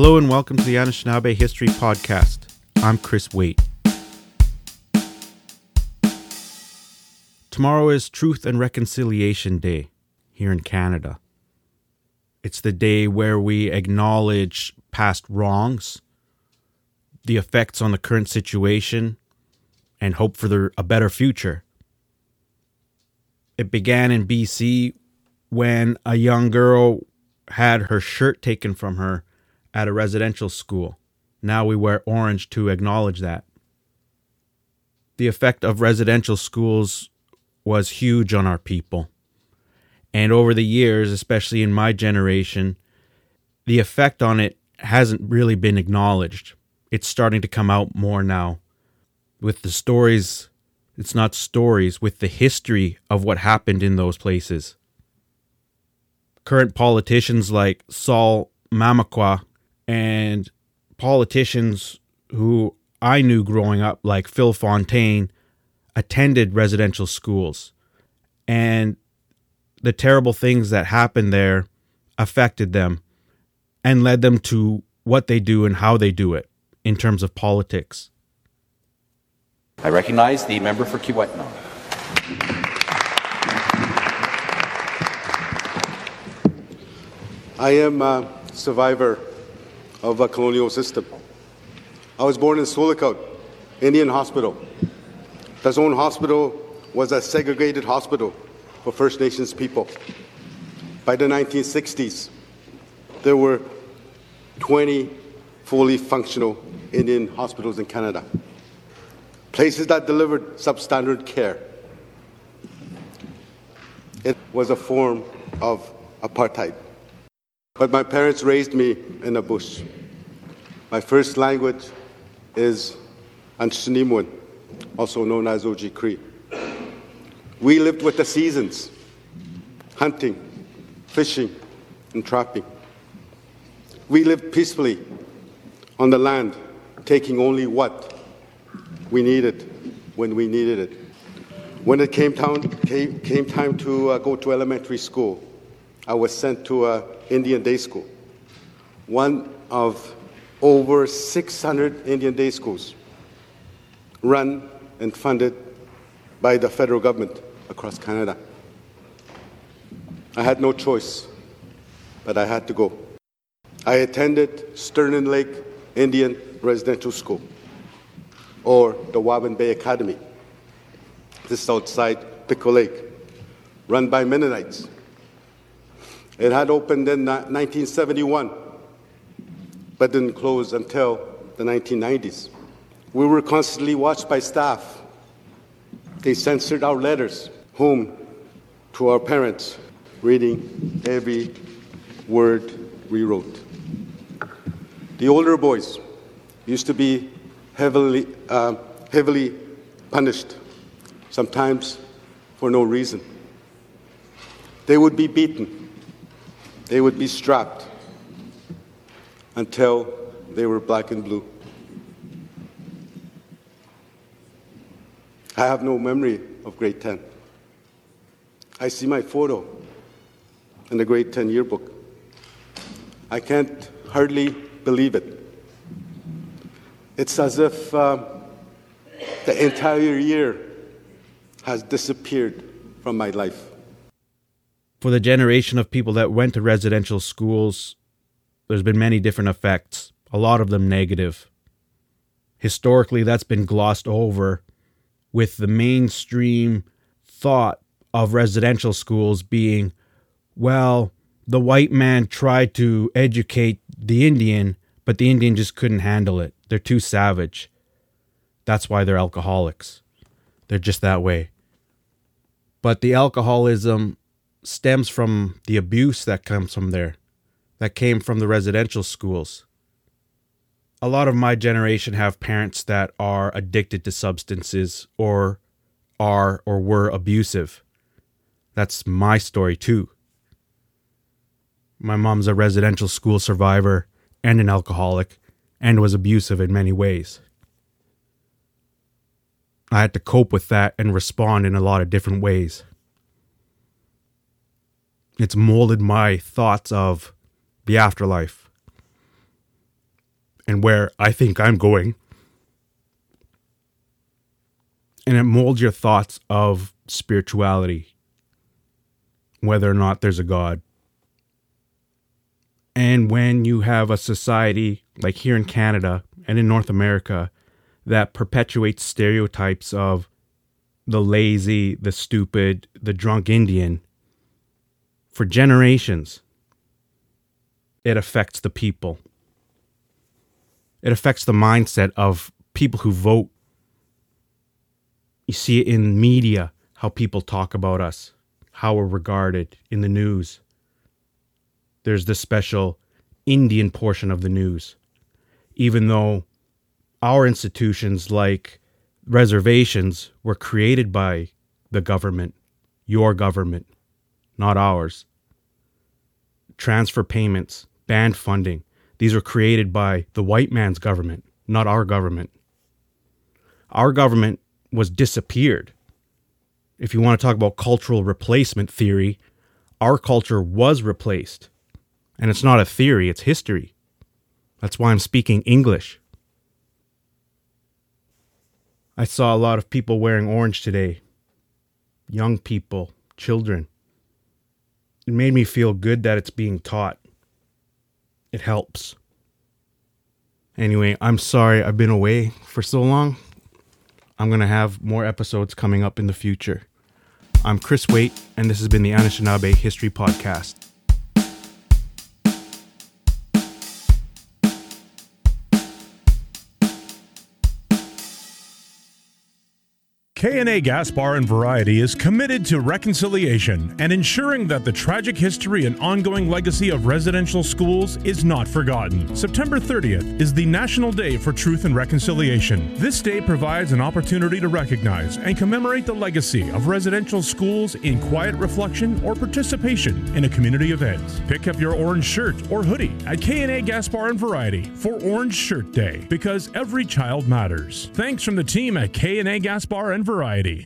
Hello and welcome to the Anishinaabe History Podcast. I'm Chris Waite. Tomorrow is Truth and Reconciliation Day here in Canada. It's the day where we acknowledge past wrongs, the effects on the current situation, and hope for the, a better future. It began in BC when a young girl had her shirt taken from her at a residential school. Now we wear orange to acknowledge that. The effect of residential schools was huge on our people. And over the years, especially in my generation, the effect on it hasn't really been acknowledged. It's starting to come out more now with the stories. It's not stories, with the history of what happened in those places. Current politicians like Sol Mamakwa and politicians who I knew growing up, like Phil Fontaine, attended residential schools. And the terrible things that happened there affected them and led them to what they do and how they do it in terms of politics. I recognize the member for Kiiwetinoong. I am a survivor of a colonial system. I was born in Sioux Lookout, Indian Hospital. Zone hospital was a segregated hospital for First Nations people. By the 1960s, there were 20 fully functional Indian hospitals in Canada, places that delivered substandard care. It was a form of apartheid. But my parents raised me in a bush. My first language is Anishinaabe, also known as Ojibwe. We lived with the seasons, hunting, fishing, and trapping. We lived peacefully on the land, taking only what we needed when we needed it. When it came time, came, came time to uh, go to elementary school, I was sent to an Indian day school, one of over 600 Indian day schools run and funded by the federal government across Canada. I had no choice, but I had to go. I attended Stirland Lake Indian Residential School, or the Wahbon Bay Academy. This is outside Pickle Lake, run by Mennonites. It had opened in 1971, but didn't close until the 1990s. We were constantly watched by staff. They censored our letters home to our parents, reading every word we wrote. The older boys used to be heavily, uh, heavily punished, sometimes for no reason. They would be beaten, they would be strapped until they were black and blue. I have no memory of grade 10. I see my photo in the grade 10 yearbook. I can't hardly believe it. It's as if uh, the entire year has disappeared from my life. For the generation of people that went to residential schools, there's been many different effects, a lot of them negative. Historically, that's been glossed over with the mainstream thought of residential schools being, well, the white man tried to educate the Indian, but the Indian just couldn't handle it. They're too savage. That's why they're alcoholics. They're just that way. But the alcoholism stems from the abuse that comes from there, that came from the residential schools. A lot of my generation have parents that are addicted to substances or are or were abusive. That's my story too. My mom's a residential school survivor and an alcoholic and was abusive in many ways. I had to cope with that and respond in a lot of different ways. It's molded my thoughts of the afterlife. and where I think I'm going. And it molds your thoughts of spirituality, whether or not there's a God. And when you have a society like here in Canada and in North America that perpetuates stereotypes of the lazy, the stupid, the drunk Indian for generations, it affects the people. It affects the mindset of people who vote. You see it in media, how people talk about us, how we're regarded in the news. There's this special Indian portion of the news, even though our institutions like reservations were created by the government, your government, not ours. Transfer payments, band funding, these were created by the white man's government, not our government. Our government was disappeared. If you want to talk about cultural replacement theory, our culture was replaced. And it's not a theory, it's history. That's why I'm speaking English. I saw a lot of people wearing orange today. Young people, children. It made me feel good that it's being taught. It helps. Anyway, I'm sorry I've been away for so long. I'm going to have more episodes coming up in the future. I'm Chris Waite, and this has been the Anishinaabe History Podcast. K&A Gas Bar and Variety is committed to reconciliation and ensuring that the tragic history and ongoing legacy of residential schools is not forgotten. September 30th is the National Day for Truth and Reconciliation. This day provides an opportunity to recognize and commemorate the legacy of residential schools in quiet reflection or participation in a community event. Pick up your orange shirt or hoodie at K&A Gas Bar and Variety for Orange Shirt Day because every child matters. Thanks from the team at K&A Gas Bar and variety.